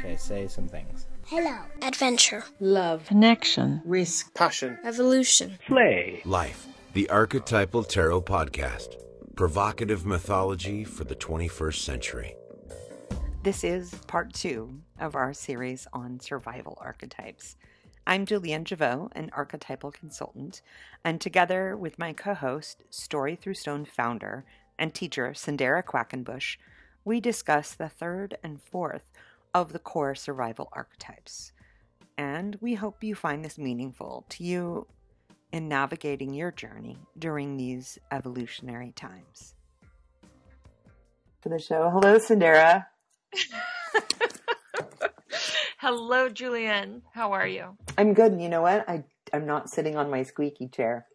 Okay, say some things. Hello. Adventure. Love. Connection. Risk. Passion. Evolution. Play. Life. The Archetypal Tarot Podcast. Provocative mythology for the 21st century. This is part two of our series on survival archetypes. I'm Julienne Javot, an archetypal consultant, and together with my co host, Story Through Stone founder and teacher Sandera Quackenbush, we discuss the third and fourth of the core survival archetypes. And we hope you find this meaningful to you in navigating your journey during these evolutionary times. For the show, hello, Sandera. Hello, Julienne. How are you? I'm good. And you know what? I, I'm not sitting on my squeaky chair.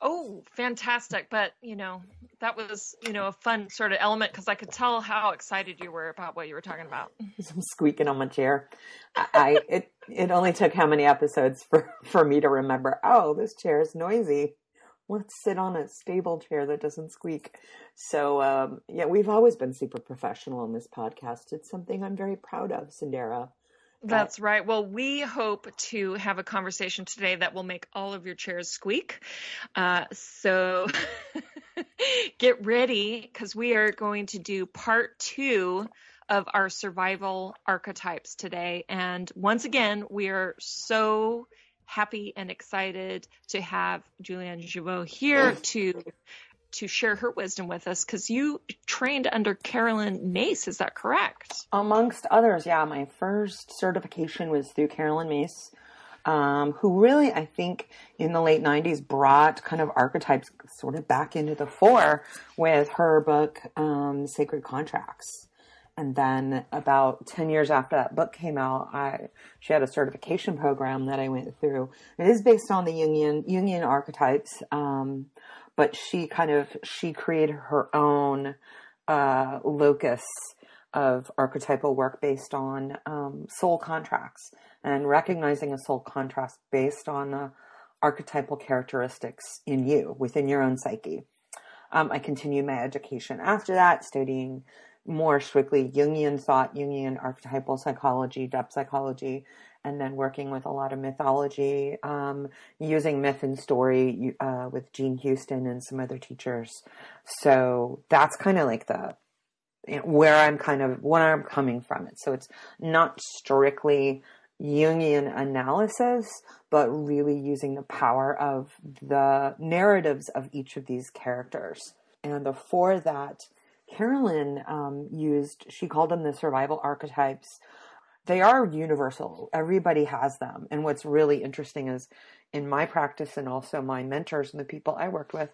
Oh, fantastic. But, you know, that was, you know, a fun sort of element because I could tell how excited you were about what you were talking about. I'm squeaking on my chair. I, it it only took how many episodes for, for me to remember, oh, this chair is noisy. Let's sit on a stable chair that doesn't squeak. So, um, yeah, we've always been super professional on this podcast. It's something I'm very proud of, Sandera. That's right. Well, we hope to have a conversation today that will make all of your chairs squeak. Uh, so get ready because we are going to do part two of our survival archetypes today. And once again, we are so happy and excited to have Julienne Javot here to to share her wisdom with us because you trained under Carolyn Myss. Is that correct? Amongst others, yeah. My first certification was through Carolyn Myss, um, who really, I think, in the late 90s brought kind of archetypes sort of back into the fore with her book, um, Sacred Contracts. And then about 10 years after that book came out, I, she had a certification program that I went through. It is based on the Jungian, Jungian archetypes. Um, but she kind of she created her own uh, locus of archetypal work based on um, soul contracts and recognizing a soul contract based on the archetypal characteristics in you within your own psyche. Um, I continued my education after that, studying more strictly Jungian thought, Jungian archetypal psychology, depth psychology, and then working with a lot of mythology, um, using myth and story uh, with Jean Houston and some other teachers. So that's kind of like the where I'm kind of where I'm coming from. It so it's not strictly Jungian analysis, but really using the power of the narratives of each of these characters. And before that Carolyn um, used, she called them the survival archetypes they are universal. Everybody has them. And what's really interesting is in my practice and also my mentors and the people I worked with,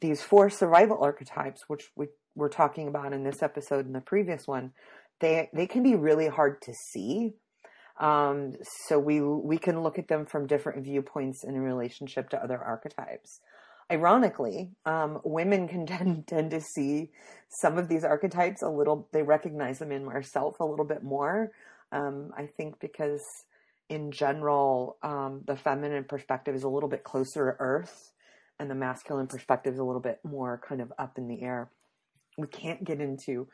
these four survival archetypes, which we were talking about in this episode and the previous one, they they can be really hard to see. Um, so we we can look at them from different viewpoints in relationship to other archetypes. Ironically, um, women can tend, tend to see some of these archetypes a little. They recognize them in ourselves a little bit more. Um, I think because in general, um, the feminine perspective is a little bit closer to earth and the masculine perspective is a little bit more kind of up in the air. We can't get into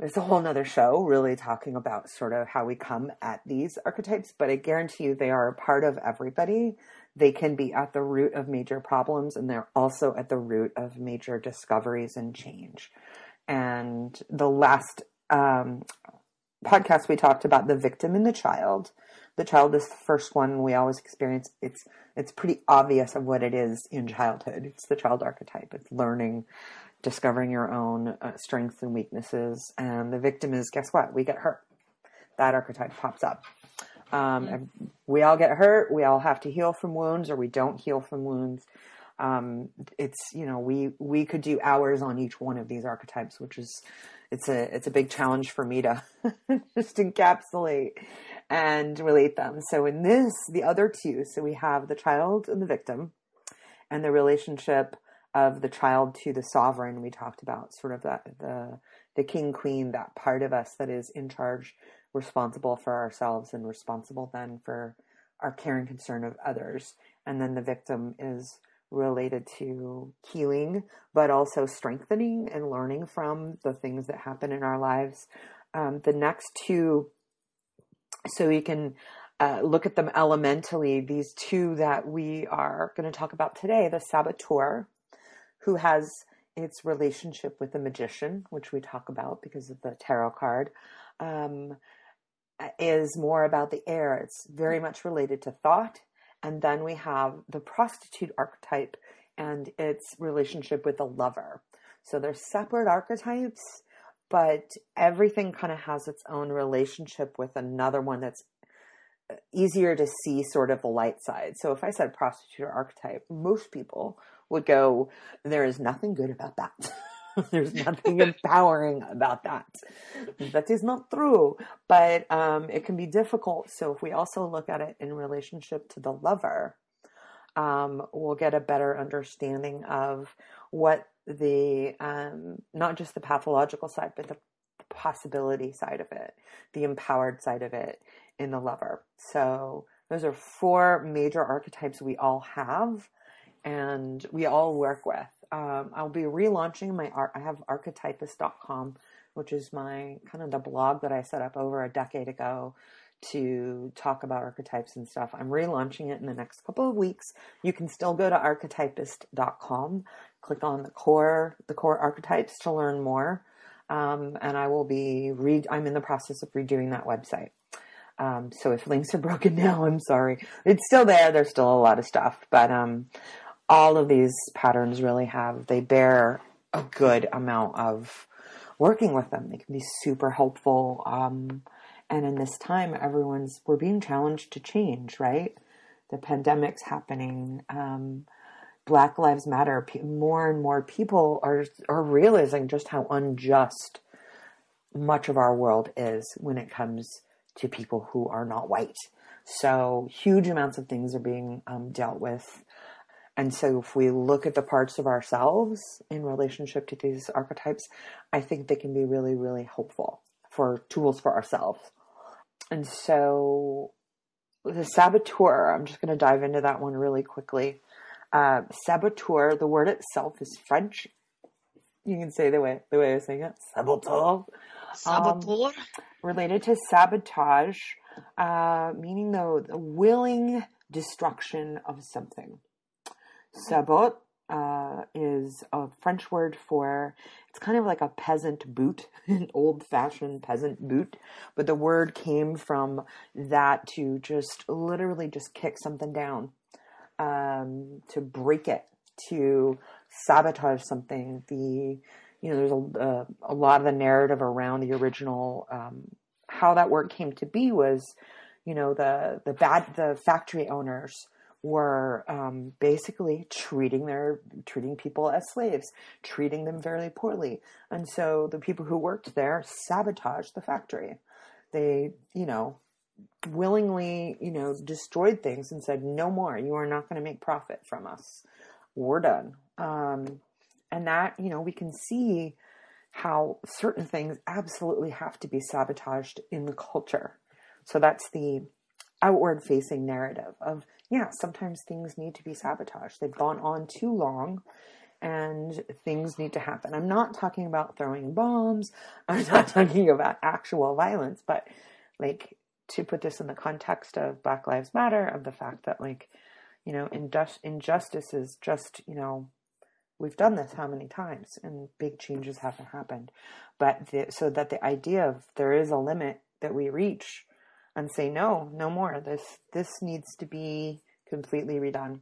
it's a whole nother show really talking about sort of how we come at these archetypes, but I guarantee you they are a part of everybody. They can be at the root of major problems and they're also at the root of major discoveries and change. And the last um, podcast we talked about the victim and the child. The child is the first one we always experience. It's it's pretty obvious of what it is in childhood. It's the child archetype. It's learning, discovering your own uh, strengths and weaknesses. And the victim is guess what? We get hurt. That archetype pops up. Um, mm-hmm. We all get hurt. We all have to heal from wounds, or we don't heal from wounds. Um, it's you know we we could do hours on each one of these archetypes, which is it's a it's a big challenge for me to just encapsulate and relate them. So in this, the other two, so we have the child and the victim, and the relationship of the child to the sovereign. We talked about sort of that the the king queen, that part of us that is in charge, responsible for ourselves, and responsible then for our care and concern of others. And then the victim is related to healing, but also strengthening and learning from the things that happen in our lives. Um, the next two so you can uh, look at them elementally. These two that we are going to talk about today the saboteur, who has its relationship with the magician, which we talk about because of the tarot card, um, is more about the air. It's very much related to thought. And then we have the prostitute archetype and its relationship with the lover. So they're separate archetypes, but everything kind of has its own relationship with another one that's uh, easier to see sort of the light side. So if I said prostitute archetype, most people would go, there is nothing good about that. There's nothing empowering about that. That is not true, but um, it can be difficult. So if we also look at it in relationship to the lover, um, we'll get a better understanding of what the um, not just the pathological side, but the possibility side of it, the empowered side of it in the lover. So those are four major archetypes we all have and we all work with. Um, I'll be relaunching my art. I have archetypist.com, which is my kind of the blog that I set up over a decade ago to talk about archetypes and stuff. I'm relaunching it in the next couple of weeks. You can still go to archetypist.com, click on the core, the core archetypes to learn more. Um, and I will be re- I'm in the process of redoing that website. Um, so if links are broken now, I'm sorry. It's still there. There's still a lot of stuff, but um, all of these patterns really have they bear a good amount of working with them. They can be super helpful. Um, and in this time, everyone's we're being challenged to change, right? The pandemic's happening. Um, Black Lives Matter. More and more people are are realizing just how unjust much of our world is when it comes to people who are not white. So huge amounts of things are being um, dealt with. And so if we look at the parts of ourselves in relationship to these archetypes, I think they can be really, really helpful for tools for ourselves. And so the saboteur, I'm just going to dive into that one really quickly. Uh, saboteur, the word itself is French. You can say the way the way I was saying it, saboteur. Saboteur. Um, related to sabotage, uh, meaning the, the willing destruction of something. Sabot uh, is a French word for it's kind of like a peasant boot, an old fashioned peasant boot. But the word came from that to just literally just kick something down, um, to break it, to sabotage something. The you know there's a, a, a lot of the narrative around the original um, how that word came to be was you know the the bad the factory owners were um, basically treating their treating people as slaves, treating them very poorly, and so the people who worked there sabotaged the factory. They, you know, willingly, you know, destroyed things and said, "No more. You are not going to make profit from us. We're done." Um, and that, you know, we can see how certain things absolutely have to be sabotaged in the culture. So that's the outward facing narrative of yeah, sometimes things need to be sabotaged. They've gone on too long and things need to happen. I'm not talking about throwing bombs. I'm not talking about actual violence, but like to put this in the context of Black Lives Matter, of the fact that like, you know, injustice is just, you know, we've done this how many times and big changes haven't happened. But the, so that the idea of there is a limit that we reach and say no, no more. This this needs to be completely redone.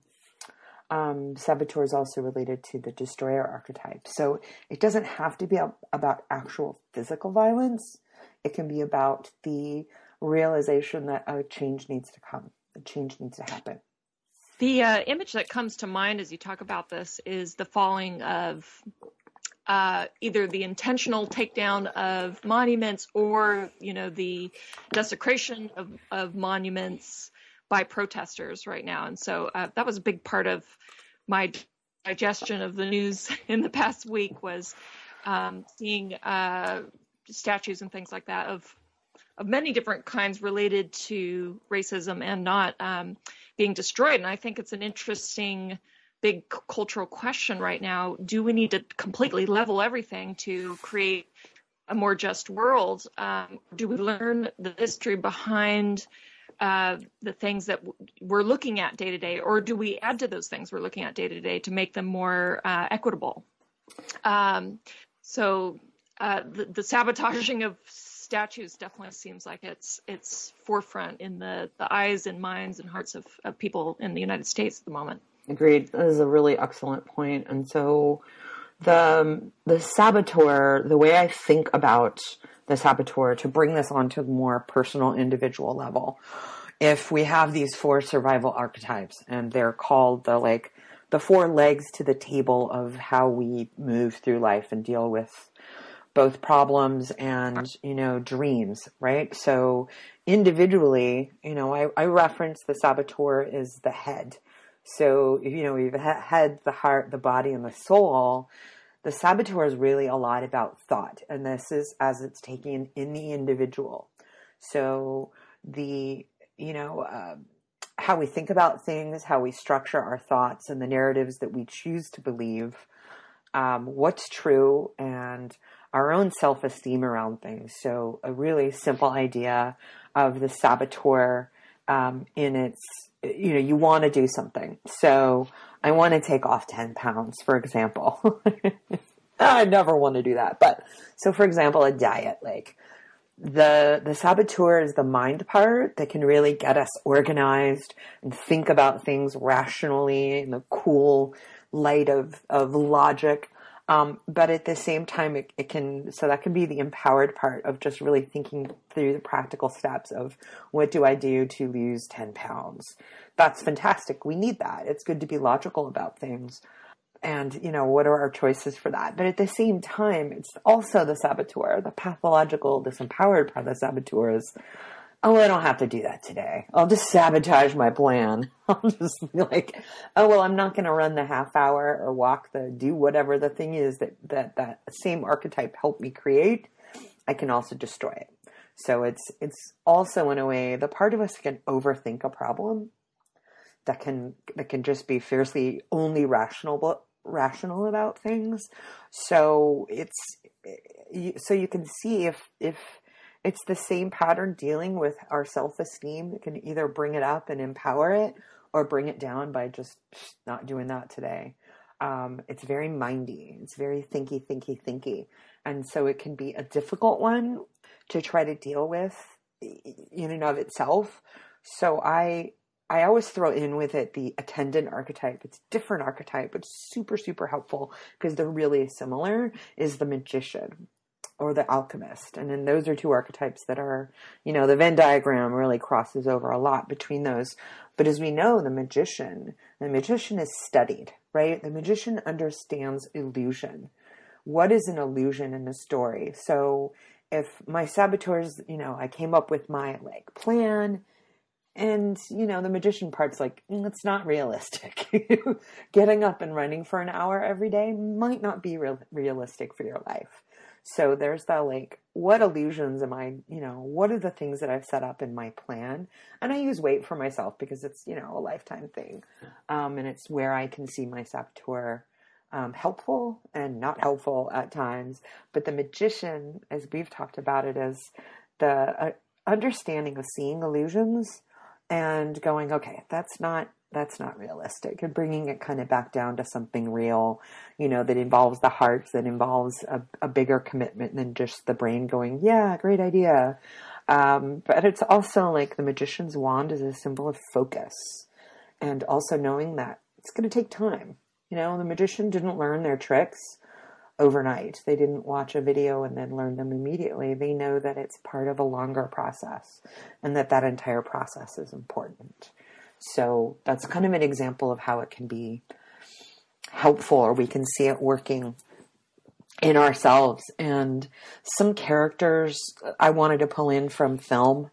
Um, saboteur is also related to the destroyer archetype. So it doesn't have to be about actual physical violence. It can be about the realization that a change needs to come, a change needs to happen. The uh, image that comes to mind as you talk about this is the falling of uh, either the intentional takedown of monuments or you know the desecration of, of monuments by protesters right now. And so uh, that was a big part of my digestion of the news in the past week was um, seeing uh, statues and things like that of of many different kinds related to racism and not um, being destroyed. And i think it's an interesting big cultural question right now. Do we need to completely level everything to create a more just world? Um, do we learn the history behind uh, the things that we're looking at day to day, or do we add to those things we're looking at day to day to make them more uh, equitable? Um, so uh, the, the, sabotaging of statues definitely seems like it's it's forefront in the, the eyes and minds and hearts of, of people in the United States at the moment. Agreed. That is a really excellent point. And so the um, the saboteur, the way I think about the saboteur to bring this onto a more personal individual level. If we have these four survival archetypes and they're called the like the four legs to the table of how we move through life and deal with both problems and you know dreams right so individually you know i, I reference the saboteur is the head so you know we've had the heart the body and the soul the saboteur is really a lot about thought, and this is as it's taken in the individual. So the you know uh, how we think about things, how we structure our thoughts, and the narratives that we choose to believe, um, what's true, and our own self esteem around things. So a really simple idea of the saboteur um, in its you know you want to do something so I want to take off 10 pounds, for example. I never want to do that. But so for example, a diet, like the, the saboteur is the mind part that can really get us organized and think about things rationally in the cool light of, of logic. Um, but at the same time, it, it, can, so that can be the empowered part of just really thinking through the practical steps of what do I do to lose 10 pounds? That's fantastic. We need that. It's good to be logical about things. And, you know, what are our choices for that? But at the same time, it's also the saboteur, the pathological, disempowered part of the saboteur is, oh, I don't have to do that today. I'll just sabotage my plan. I'll just be like, oh, well, I'm not going to run the half hour or walk the, do whatever the thing is that, that, that same archetype helped me create. I can also destroy it. So it's, it's also in a way, the part of us can overthink a problem that can, that can just be fiercely only rational, rational about things. So it's, so you can see if, if, it's the same pattern dealing with our self esteem. It can either bring it up and empower it or bring it down by just not doing that today. Um, it's very mindy. It's very thinky, thinky, thinky. And so it can be a difficult one to try to deal with in and of itself. So I, I always throw in with it the attendant archetype. It's different archetype, but super, super helpful because they're really similar is the magician or the alchemist. And then those are two archetypes that are, you know, the Venn diagram really crosses over a lot between those. But as we know, the magician, the magician is studied, right? The magician understands illusion. What is an illusion in a story? So if my saboteurs, you know, I came up with my like plan and you know the magician part's like mm, it's not realistic getting up and running for an hour every day might not be real- realistic for your life so there's that like, what illusions am I, you know, what are the things that I've set up in my plan? And I use weight for myself because it's, you know, a lifetime thing. Um, and it's where I can see my saboteur um, helpful and not helpful at times. But the magician, as we've talked about it, is the uh, understanding of seeing illusions and going, okay, that's not that's not realistic. And bringing it kind of back down to something real you know that involves the heart that involves a, a bigger commitment than just the brain going yeah great idea. Um, but it's also like the magician's wand is a symbol of focus. And also knowing that it's going to take time. You know the magician didn't learn their tricks overnight. They didn't watch a video and then learn them immediately. They know that it's part of a longer process and that that entire process is important so that's kind of an example of how it can be helpful or we can see it working in ourselves. And some characters I wanted to pull in from film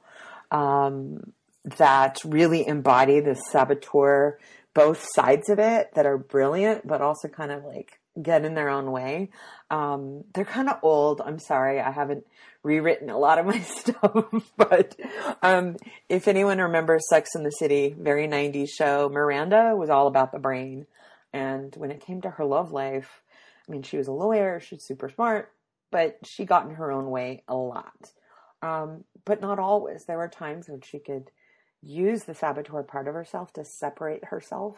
um, that really embody the saboteur, both sides of it that are brilliant, but also kind of like get in their own way. Um, they're kind of old. I'm sorry, I haven't rewritten a lot of my stuff, but um, if anyone remembers Sex in the City, very 90s show, Miranda was all about the brain. And when it came to her love life, I mean, she was a lawyer, she's super smart, but she got in her own way a lot. Um, but not always. There were times when she could use the saboteur part of herself to separate herself,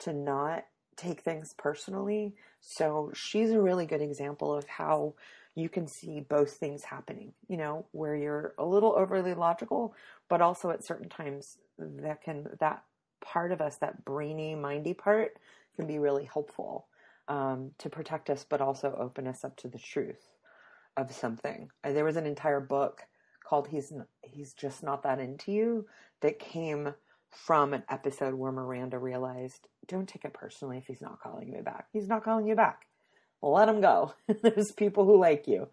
to not take things personally. So she's a really good example of how you can see both things happening, you know, where you're a little overly logical, but also at certain times that can, that part of us, that brainy, mindy part, can be really helpful um, to protect us, but also open us up to the truth of something. Uh, there was an entire book called "He's He's Just Not That Into You" that came from an episode where Miranda realized, "Don't take it personally if he's not calling you back. He's not calling you back. Let him go. There's people who like you."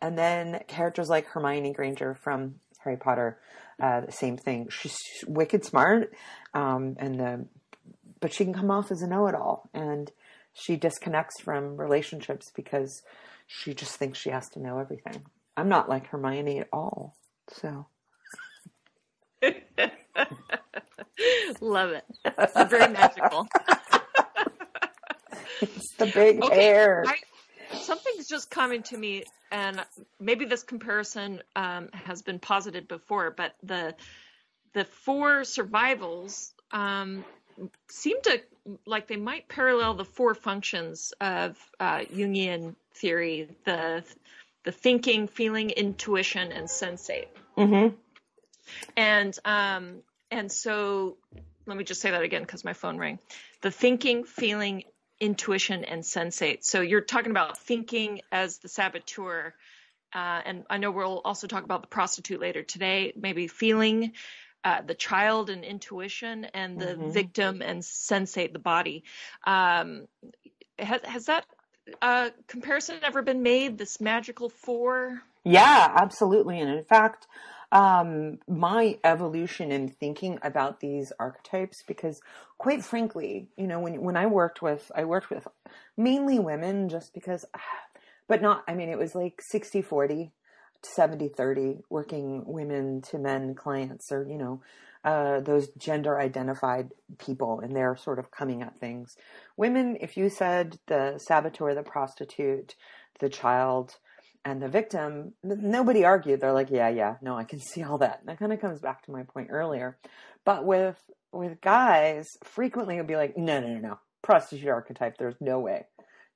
And then characters like Hermione Granger from Harry Potter, uh, the same thing. She's wicked smart, um, and uh, but she can come off as a know-it-all, and she disconnects from relationships because she just thinks she has to know everything. I'm not like Hermione at all. So. Love it. It's very magical. it's the big okay, hair. I, something's just coming to me, and maybe this comparison um, has been posited before, but the the four survivals um, seem to like they might parallel the four functions of uh, Jungian theory: the the thinking, feeling, intuition, and sensate. Mm-hmm. And um, and so let me just say that again because my phone rang. The thinking, feeling, intuition, and sensate. So you're talking about thinking as the saboteur. Uh, and I know we'll also talk about the prostitute later today. Maybe feeling, uh, the child and intuition, and the mm-hmm. victim and sensate the body. Um, has, has that uh, comparison ever been made? This magical four? Yeah, absolutely. And in fact, um, my evolution in thinking about these archetypes, because quite frankly, you know, when when I worked with, I worked with mainly women, just because, but not. I mean, it was like 60, 40 70 30 working women to men clients or you know uh, those gender identified people and they're sort of coming at things women if you said the saboteur the prostitute the child and the victim nobody argued they're like yeah yeah no i can see all that and that kind of comes back to my point earlier but with with guys frequently it'll be like no no no no prostitute archetype there's no way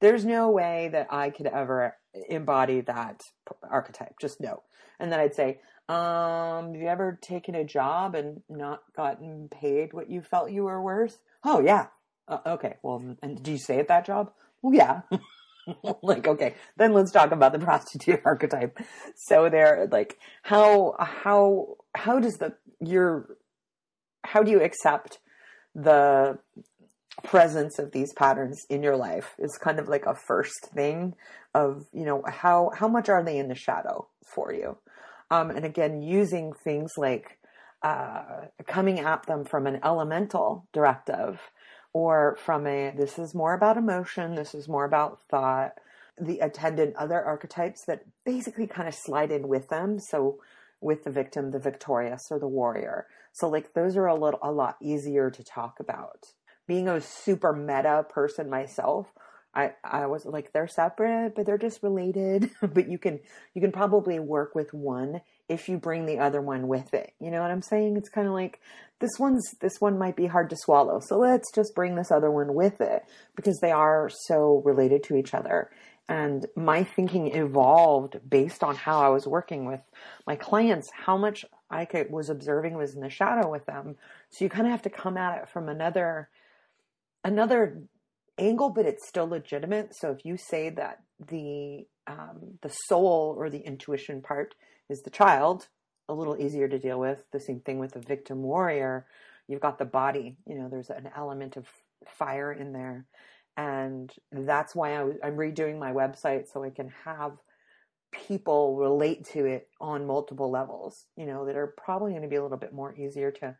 there's no way that I could ever embody that archetype. Just no. And then I'd say, um, have you ever taken a job and not gotten paid what you felt you were worth? Oh yeah. Uh, okay. Well, and do you stay at that job? Well, yeah. like, okay, then let's talk about the prostitute archetype. So there, like, how, how, how does the, your, how do you accept the presence of these patterns in your life is kind of like a first thing of you know how how much are they in the shadow for you um, and again using things like uh, coming at them from an elemental directive or from a this is more about emotion this is more about thought. The attendant other archetypes that basically kind of slide in with them. So with the victim the victorious or the warrior. So like those are a little a lot easier to talk about. Being a super meta person myself, I, I was like, they're separate, but they're just related. but you can, you can probably work with one if you bring the other one with it. You know what I'm saying? It's kind of like this one's, this one might be hard to swallow. So let's just bring this other one with it because they are so related to each other. And my thinking evolved based on how I was working with my clients, how much I could, was observing was in the shadow with them. So you kind of have to come at it from another, another angle, but it's still legitimate. So if you say that the um, the soul or the intuition part is the child, a little easier to deal with. The same thing with the victim warrior. You've got the body. You know, there's an element of fire in there, and that's why I, I'm redoing my website so I can have people relate to it on multiple levels. You know, that are probably going to be a little bit more easier to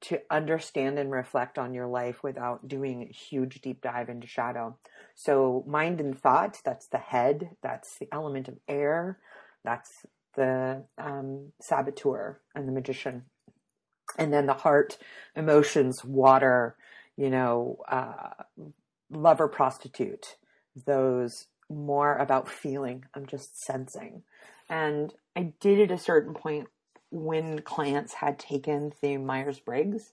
to understand and reflect on your life without doing a huge deep dive into shadow. So, mind and thought, that's the head, that's the element of air, that's the um, saboteur and the magician. And then the heart, emotions, water, you know, uh, lover, prostitute, those more about feeling. I'm just sensing. And I did at a certain point when clients had taken the Myers Briggs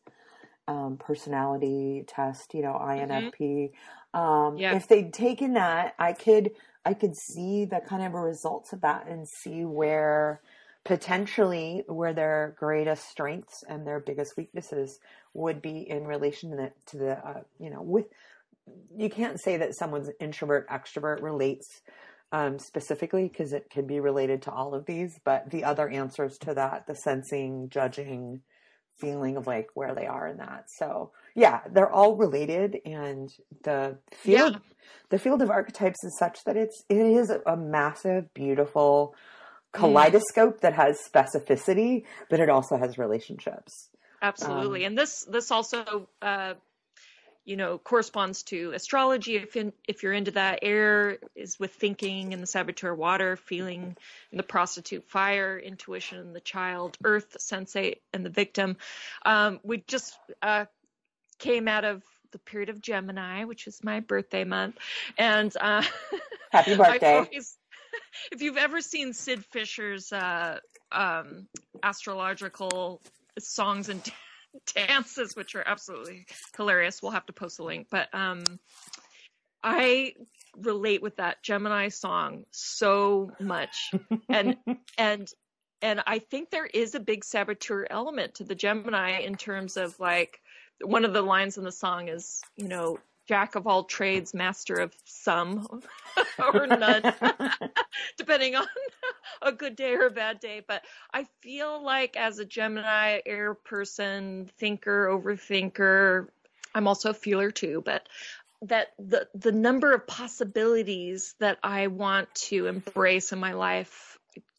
um, personality test, you know, INFP. Um, Yeah. If they'd taken that, I could I could see the kind of results of that and see where potentially where their greatest strengths and their biggest weaknesses would be in relation to the, to the uh, you know with you can't say that someone's introvert extrovert relates um, specifically because it can be related to all of these but the other answers to that the sensing judging feeling of like where they are in that so yeah they're all related and the field Yeah. the field of archetypes is such that it's it is a massive beautiful kaleidoscope that has specificity but it also has relationships Absolutely. Um, and this this also uh you know corresponds to astrology if in, if you're into that. Air is with thinking and the saboteur water feeling and the prostitute fire intuition and the child earth sensate and the victim. Um we just uh came out of the period of gemini which is my birthday month and uh happy birthday. always- if you've ever seen Sid Fishes' uh, um, astrological songs and dances, which are absolutely hilarious, we'll have to post a link. But um, I relate with that Gemini song so much, and and and I think there is a big saboteur element to the Gemini in terms of like one of the lines in the song is you know jack of all trades, master of some or none, depending on a good day or a bad day. But I feel like as a Gemini air person, thinker, overthinker, I'm also a feeler too, but that the the number of possibilities that I want to embrace in my life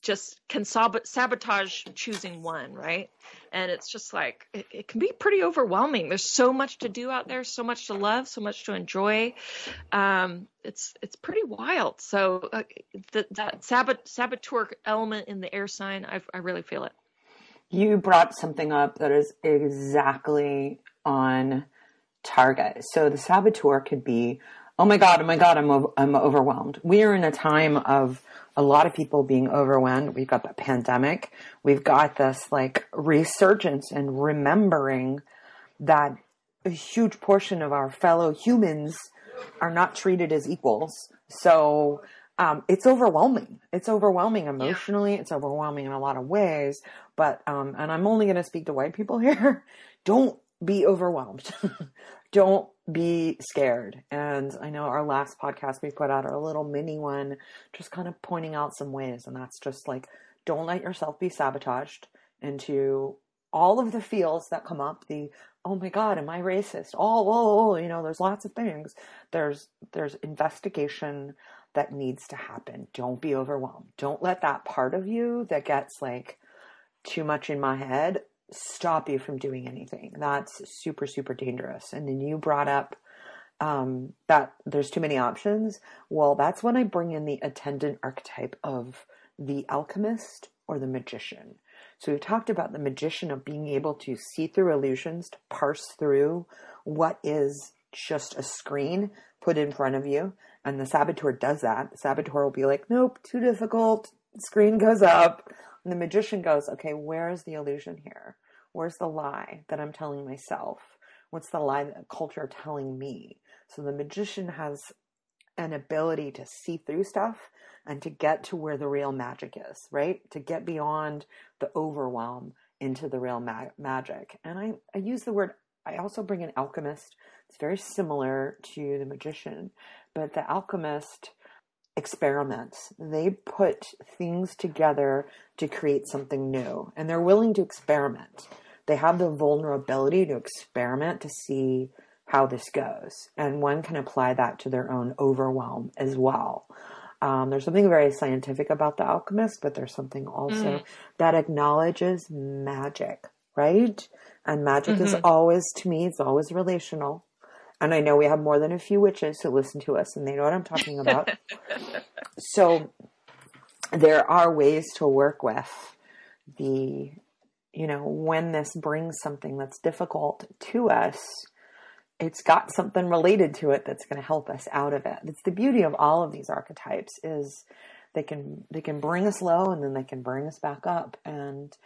just can sab- sabotage choosing one, right? And it's just like it, it can be pretty overwhelming. There's so much to do out there, so much to love, so much to enjoy. Um, it's it's pretty wild. So uh, th- that sabot- saboteur element in the air sign, I, I really feel it. You brought something up that is exactly on target. So the saboteur could be, oh my god, oh my god, I'm I'm overwhelmed. We are in a time of a lot of people being overwhelmed. We've got the pandemic. We've got this like resurgence and remembering that a huge portion of our fellow humans are not treated as equals. So um, it's overwhelming. It's overwhelming emotionally. It's overwhelming in a lot of ways. But um, and I'm only going to speak to white people here. Don't be overwhelmed. Don't be scared. And I know our last podcast we put out our little mini one, just kind of pointing out some ways, and that's just like don't let yourself be sabotaged into all of the feels that come up. The oh my god, am I racist? Oh, oh, oh you know, there's lots of things. There's there's investigation that needs to happen. Don't be overwhelmed. Don't let that part of you that gets like too much in my head stop you from doing anything. That's super, super dangerous. And then you brought up um, that there's too many options. Well, that's when I bring in the attendant archetype of the alchemist or the magician. So we talked about the magician of being able to see through illusions, to parse through what is just a screen put in front of you. And the saboteur does that. The saboteur will be like, nope, too difficult. Screen goes up. And the magician goes, okay, where is the illusion here? Where's the lie that I'm telling myself? What's the lie that culture telling me? So the magician has an ability to see through stuff and to get to where the real magic is, right? To get beyond the overwhelm into the real ma- magic. And I, I use the word, I also bring an alchemist. It's very similar to the magician, but the alchemist experiments. They put things together to create something new and they're willing to experiment. They have the vulnerability to experiment to see how this goes. And one can apply that to their own overwhelm as well. Um, there's something very scientific about the alchemist, but there's something also Mm. that acknowledges magic, right? And magic is Mhm. always, to me, it's always relational. And I know we have more than a few witches who listen to us and they know what I'm talking about. so there are ways to work with the, you know, when this brings something that's difficult to us, it's got something related to it that's going to help us out of it. It's the beauty of all of these archetypes is they can they can bring us low and then they can bring us back up and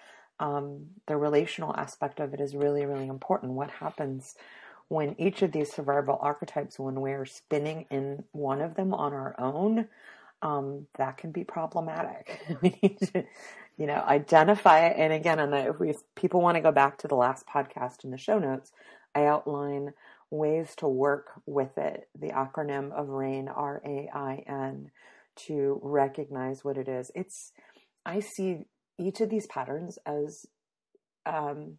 um, the relational aspect of it is really really important what happens when each of these survival archetypes when we're spinning in one of them on our own um, that can be problematic. We need to you know identify it. And again and if we if people want to go back to the last podcast in the show notes i outline ways to work with it. The acronym of rain r-a-i-n to recognize what it is. It's, I see each of these patterns as um,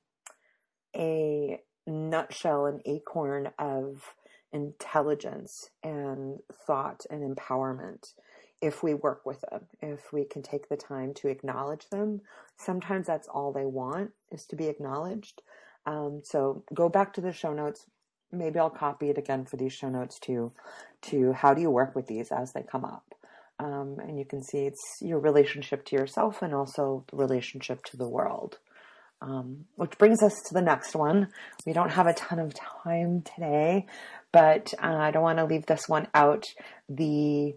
a nutshell, an acorn of intelligence and thought and empowerment if we work with them, if we can take the time to acknowledge them. Sometimes that's all they want is to be acknowledged. Um, so go back to the show notes. Maybe I'll copy it again for these show notes too, to how do you work with these as they come up. Um, and you can see it's your relationship to yourself and also the relationship to the world. Um, which brings us to the next one. We don't have a ton of time today, but uh, I don't want to leave this one out. The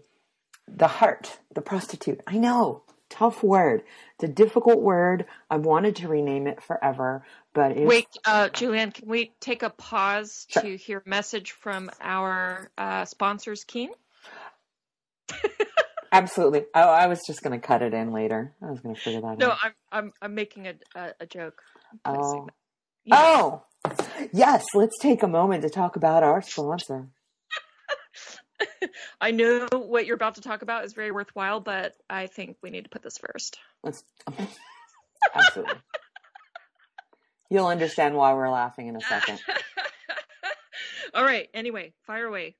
the heart, the prostitute. I know, tough word. It's a difficult word. I've wanted to rename it forever, but wait, uh, Julienne, can we take a pause sure. to hear a message from our uh, sponsors, Keen? Absolutely. Oh, I was just going to cut it in later. I was going to figure that no, out. No, I'm I'm I'm making a a, a joke. Oh. oh. Yes. oh, yes. Let's take a moment to talk about our sponsor. I know what you're about to talk about is very worthwhile, but I think we need to put this first. Let's absolutely. You'll understand why we're laughing in a second. All right. Anyway, fire away.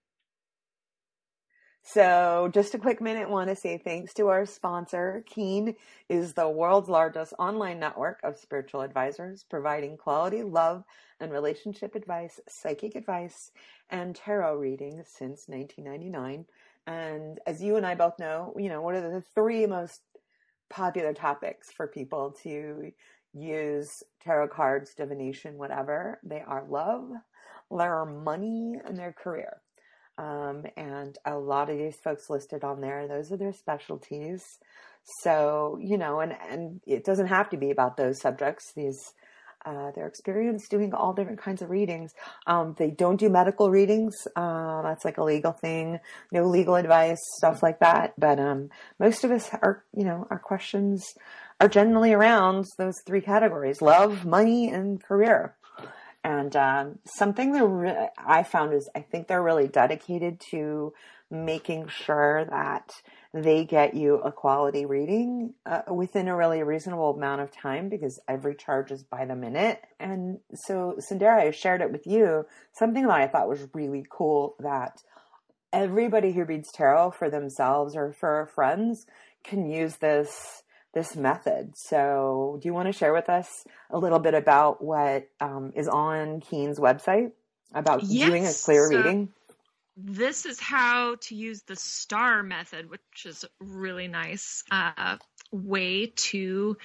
So, just a quick minute, want to say thanks to our sponsor. Keen is the world's largest online network of spiritual advisors providing quality love and relationship advice, psychic advice, and tarot readings since 1999. And as you and I both know, you know, what are the three most popular topics for people to use tarot cards, divination, whatever? They are love, their money, and their career. Um, and a lot of these folks listed on there, those are their specialties. So, you know, and, and it doesn't have to be about those subjects. These, uh, their experience doing all different kinds of readings. Um, they don't do medical readings. Uh, that's like a legal thing. No legal advice, stuff like that. But, um, most of us are, you know, our questions are generally around those three categories, love, money, and career. And um, something that re- I found is I think they're really dedicated to making sure that they get you a quality reading uh, within a really reasonable amount of time because every charge is by the minute. And so, Sindera, I shared it with you. Something that I thought was really cool that everybody who reads tarot for themselves or for friends can use this this method. So, do you want to share with us a little bit about what um, is on Keen's website about yes. doing a clear so reading? This is how to use the STAR method, which is really nice uh, way to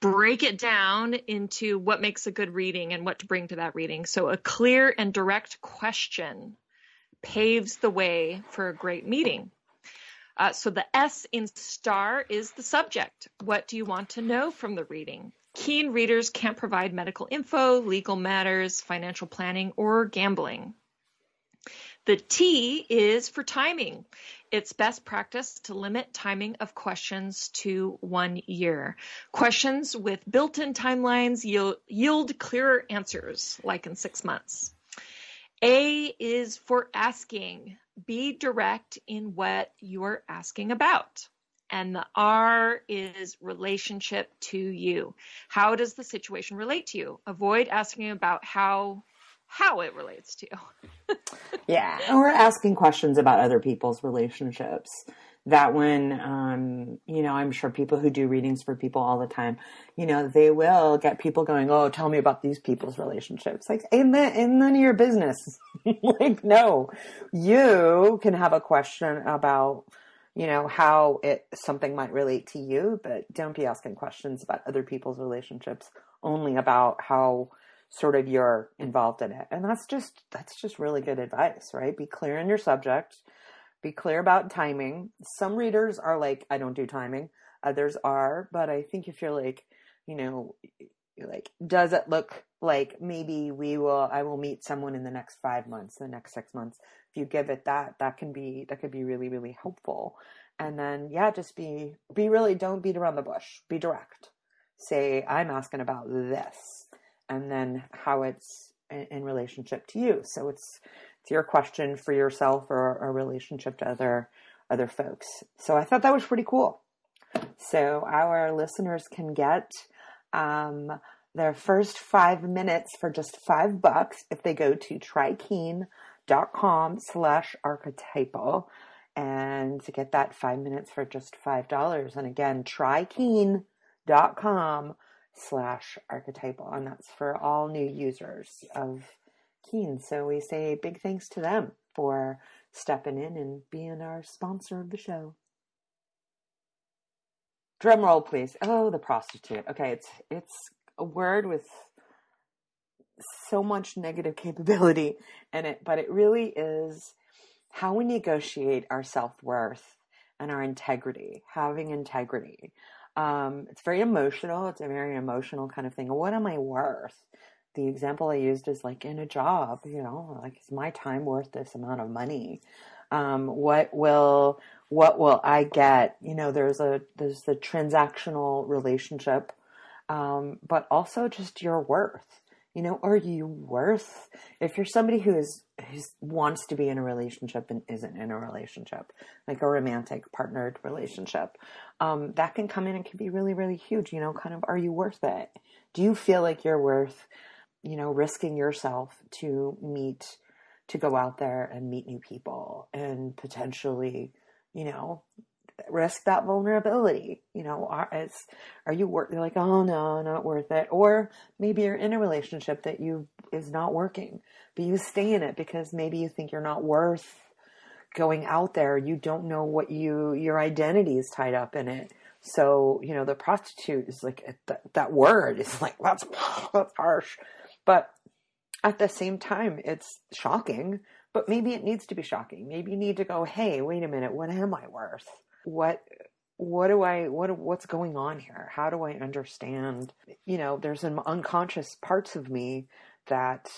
break it down into what makes a good reading and what to bring to that reading. So, a clear and direct question paves the way for a great meeting. Uh, so the S in STAR is the subject. What do you want to know from the reading? Keen readers can't provide medical info, legal matters, financial planning, or gambling. The T is for timing. It's best practice to limit timing of questions to one year. Questions with built in timelines yield, yield clearer answers, like in six months. A is for asking be direct in what you're asking about. And the R is relationship to you. How does the situation relate to you? Avoid asking about how how it relates to you. yeah, we're asking questions about other people's relationships that when um, you know i'm sure people who do readings for people all the time you know they will get people going oh tell me about these people's relationships like in, the, in none of your business like no you can have a question about you know how it something might relate to you but don't be asking questions about other people's relationships only about how sort of you're involved in it. And that's just that's just really good advice, right? Be clear in your subject, be clear about timing. Some readers are like, I don't do timing. Others are, but I think if you're like, you know, like does it look like maybe we will I will meet someone in the next 5 months, the next 6 months. If you give it that, that can be that could be really really helpful. And then yeah, just be be really don't beat around the bush. Be direct. Say I'm asking about this and then how it's in, in relationship to you. So it's it's your question for yourself or a relationship to other other folks. So I thought that was pretty cool. So our listeners can get um, their first five minutes for just five bucks if they go to trykeen.com slash archetypal and to get that five minutes for just five dollars. And again, trykeen.com slash archetypal. And that's for all new users of Keen. So we say big thanks to them for stepping in and being our sponsor of the show. Drum roll, please. Oh, the prostitute. Okay, it's it's a word with so much negative capability in it, but it really is how we negotiate our self worth and our integrity, having integrity. Um, it's very emotional. It's a very emotional kind of thing. What am I worth? The example I used is like in a job, you know, like is my time worth this amount of money? Um, what will what will I get? You know, there's a there's the transactional relationship, um, but also just your worth. You know, are you worth? If you're somebody who is who wants to be in a relationship and isn't in a relationship, like a romantic partnered relationship, um, that can come in and can be really, really huge. You know, kind of, are you worth it? Do you feel like you're worth, you know, risking yourself to meet, to go out there and meet new people and potentially, you know, risk that vulnerability. You know, are, it's, are you worth? Like, oh no, not worth it. Or maybe you're in a relationship that you is not working, but you stay in it because maybe you think you're not worth going out there, you don't know what you, your identity is tied up in it. So, you know, the prostitute is like, that, that word is like, that's, that's harsh. But at the same time, it's shocking, but maybe it needs to be shocking. Maybe you need to go, hey, wait a minute, what am I worth? What, what do I, what, what's going on here? How do I understand? You know, there's some unconscious parts of me that,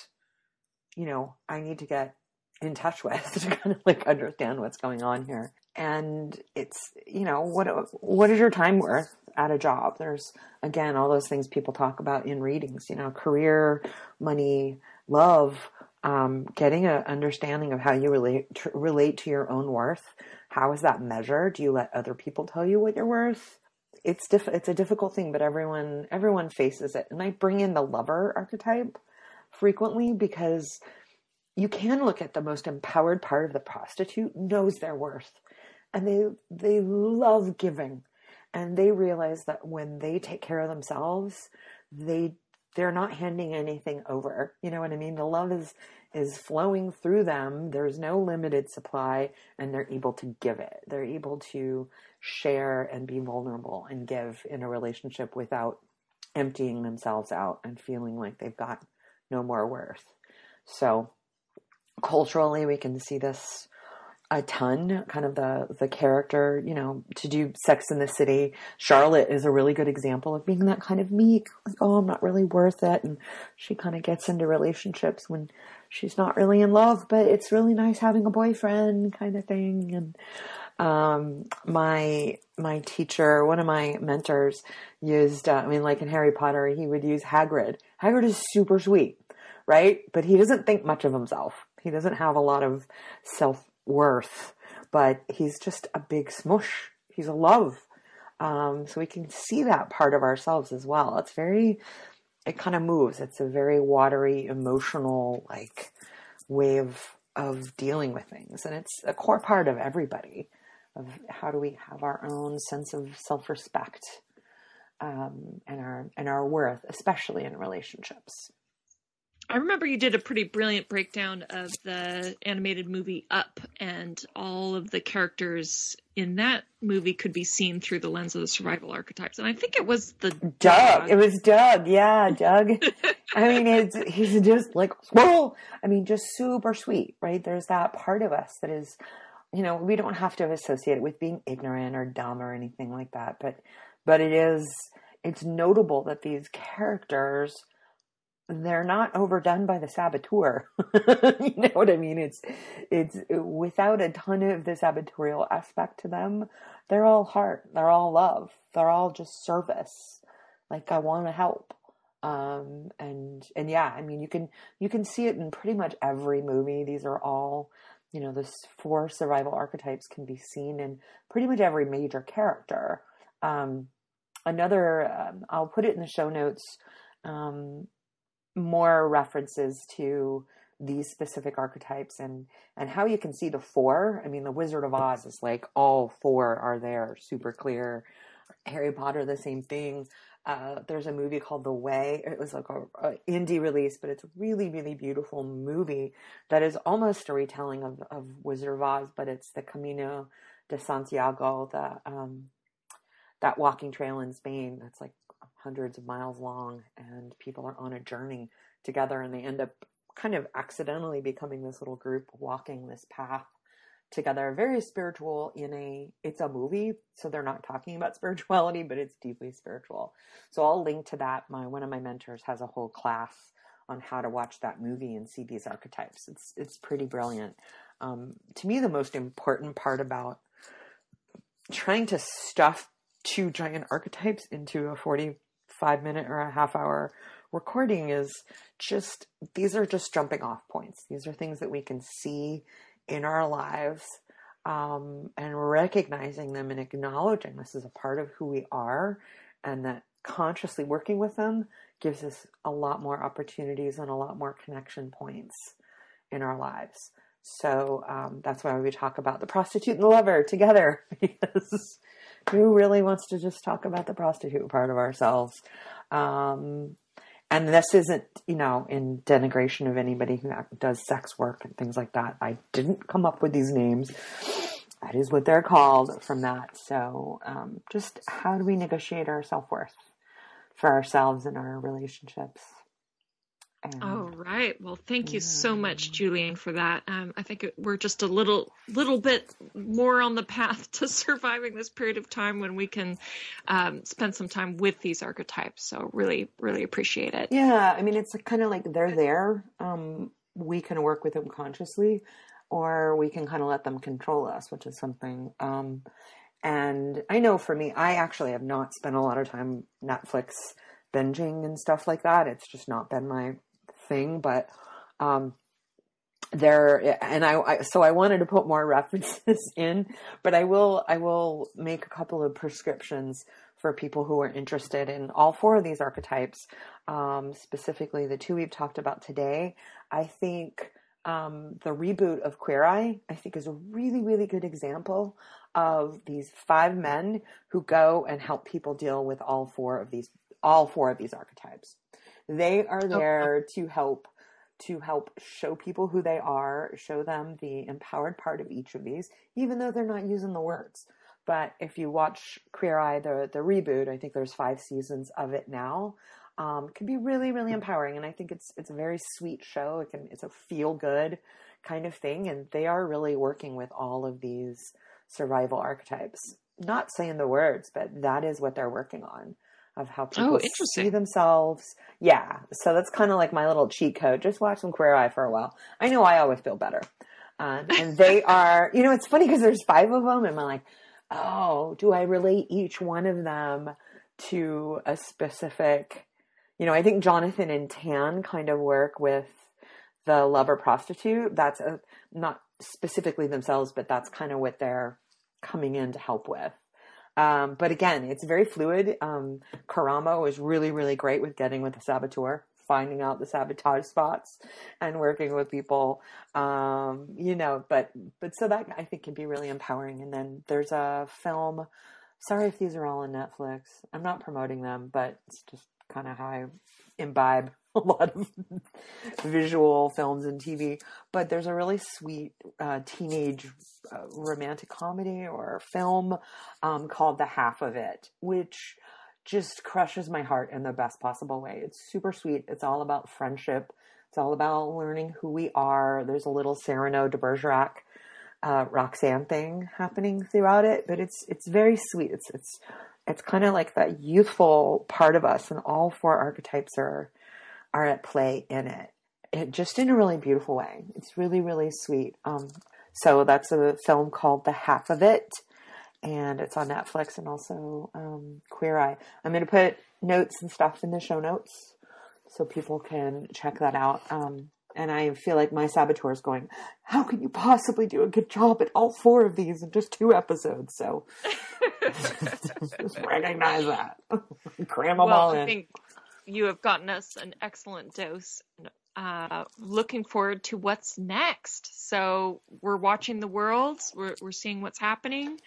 you know, I need to get in touch with to kind of like understand what's going on here. And it's, you know, what what is your time worth at a job? There's again all those things people talk about in readings, you know, career, money, love, um, getting an understanding of how you relate relate to your own worth. How is that measured? Do you let other people tell you what you're worth? It's diff- it's a difficult thing, but everyone everyone faces it. And I bring in the lover archetype frequently because you can look at the most empowered part of the prostitute knows their worth and they they love giving and they realize that when they take care of themselves they they're not handing anything over you know what i mean? The love is is flowing through them. There's no limited supply and they're able to give it. They're able to share and be vulnerable and give in a relationship without emptying themselves out and feeling like they've got no more worth. So culturally we can see this a ton kind of the the character you know to do sex in the city. Charlotte is a really good example of being that kind of meek like oh i'm not really worth it. And she kind of gets into relationships when she's not really in love but it's really nice having a boyfriend kind of thing. And um, my my teacher one of my mentors used uh, i mean like in harry potter he would use hagrid. Hagrid is super sweet right? But he doesn't think much of himself. He doesn't have a lot of self worth, but he's just a big smush. He's a love. Um, so we can see that part of ourselves as well. It's very, it kind of moves. It's a very watery, emotional, like way of, of dealing with things. And it's a core part of everybody of how do we have our own sense of self-respect, um, and our, and our worth, especially in relationships. I remember you did a pretty brilliant breakdown of the animated movie Up, and all of the characters in that movie could be seen through the lens of the survival archetypes. And I think it was the Dug. dog. It was Dug. Yeah, Dug. I mean, it's he's just like whoa. I mean, just super sweet, right? There's that part of us that is, you know, we don't have to associate it with being ignorant or dumb or anything like that, but but it is. It's notable that these characters they're not overdone by the saboteur. you know what I mean? It's it's without a ton of the sabotorial aspect to them. They're all heart. They're all love. They're all just service. Like I want to help. Um, and and yeah, I mean you can you can see it in pretty much every movie. These are all you know the four survival archetypes can be seen in pretty much every major character. Um, another, um, I'll put it in the show notes. Um, more references to these specific archetypes and and how you can see the four. I mean, the Wizard of Oz is like all four are there, super clear. Harry Potter, the same thing. Uh, there's a movie called The Way. It was like a, a, indie release, but it's a really, really beautiful movie that is almost a retelling of, of Wizard of Oz, but it's the Camino de Santiago, the um, that walking trail in Spain. That's like hundreds of miles long, and people are on a journey together, and they end up kind of accidentally becoming this little group walking this path together. Very spiritual in a it's a movie so they're not talking about spirituality but it's deeply spiritual. So i'll link to that. My one of my mentors has a whole class on how to watch that movie and see these archetypes. It's it's pretty brilliant. Um, to me the most important part about trying to stuff two giant archetypes into a 45 minute or a half hour recording is just these are just jumping off points. These are things that we can see in our lives um, and recognizing them and acknowledging this is a part of who we are and that consciously working with them gives us a lot more opportunities and a lot more connection points in our lives. So um, that's why we talk about the prostitute and the lover together because who really wants to just talk about the prostitute part of ourselves um, and this isn't, you know, in denigration of anybody who does sex work and things like that. I didn't come up with these names. That is what they're called from that. So, um, just how do we negotiate our self worth for ourselves and our relationships? Oh right. Well, thank you yeah. so much, Julienne, for that. Um, I think we're just a little little bit more on the path to surviving this period of time when we can um, spend some time with these archetypes. So really, really appreciate it. Yeah, I mean, it's kind of like they're there. Um, we can work with them consciously, or we can kind of let them control us, which is something. Um, and I know for me, I actually have not spent a lot of time Netflix binging and stuff like that. It's just not been my thing, but um, there and I, I, so I wanted to put more references in, but I will I will make a couple of prescriptions for people who are interested in all four of these archetypes, um, specifically the two we've talked about today. I think um, the reboot of Queer Eye I think is a really really good example of these five men who go and help people deal with all four of these all four of these archetypes. They are there okay. to help to help show people who they are, show them the empowered part of each of these, even though they're not using the words. But if you watch Queer Eye, the the reboot, I think there's five seasons of it now. Um, can be really, really empowering, and I think it's it's a very sweet show. It can it's a feel good kind of thing, and they are really working with all of these survival archetypes. Not saying the words, but that is what they're working on of how people oh, see themselves. Yeah. So that's kind of like my little cheat code. Just watch some Queer Eye for a while. I know I always feel better. Um, and they are, you know, it's funny because there's five of them and I'm like, oh, do I relate each one of them to a specific, you know, I think Jonathan and Tan kind of work with the lover prostitute. That's a, not specifically themselves, but that's kind of what they're coming in to help with. Um, but again, it's very fluid. Um, Karamo is really, really great with getting with the saboteur, finding out the sabotage spots and working with people. Um, you know, but, but so that I think can be really empowering. And then there's a film. Sorry if these are all on Netflix. I'm not promoting them, but it's just kind of how I imbibe a lot of visual films and TV, but there's a really sweet uh, teenage uh, romantic comedy or film um, called The Half of It, which just crushes my heart in the best possible way. It's super sweet. It's all about friendship. It's all about learning who we are. There's a little Cyrano de Bergerac, uh, Roxanne thing happening throughout it, but it's it's very sweet. It's it's it's kind of like that youthful part of us, and all four archetypes are are at play in it. it just in a really beautiful way. It's really really sweet. Um, so that's a film called The Half of It, and it's on Netflix and also um, Queer Eye. I'm going to put notes and stuff in the show notes so people can check that out. Um, and I feel like my saboteur is going, how can you possibly do a good job at all four of these in just two episodes? So just recognize that. Cram them well, all in. I think you have gotten us an excellent dose. Uh, looking forward to what's next. So we're watching the worlds. We're, we're seeing what's happening.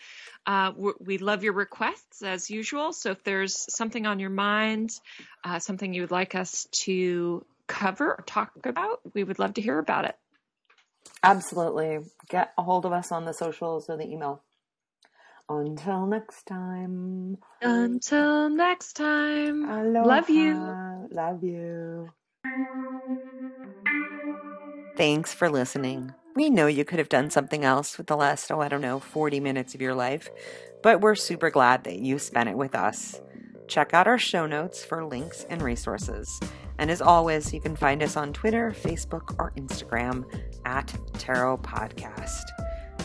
Uh, we love your requests as usual. So if there's something on your mind, uh, something you would like us to cover or talk about, we would love to hear about it. Absolutely. Get a hold of us on the socials or the email. Until next time. Until next time. Aloha. Love you. Love you. Thanks for listening. We know you could have done something else with the last, oh, I don't know, 40 minutes of your life, but we're super glad that you spent it with us. Check out our show notes for links and resources. And as always, you can find us on Twitter, Facebook, or Instagram at Tarot Podcast.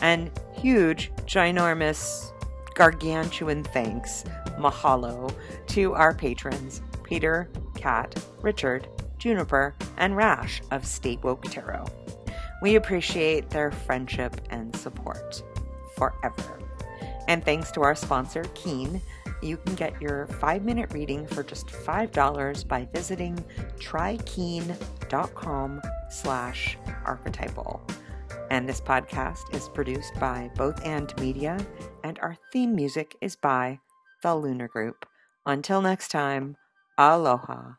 And huge, ginormous, gargantuan thanks, mahalo, to our patrons Peter, Kat, Richard, Juniper, and Rash of State Woke Tarot. We appreciate their friendship and support forever. And thanks to our sponsor, Keen, you can get your five minute reading for just $5 by visiting trykeen.com slash archetypal. And this podcast is produced by Both And Media, and our theme music is by The Lunar Group. Until next time, aloha.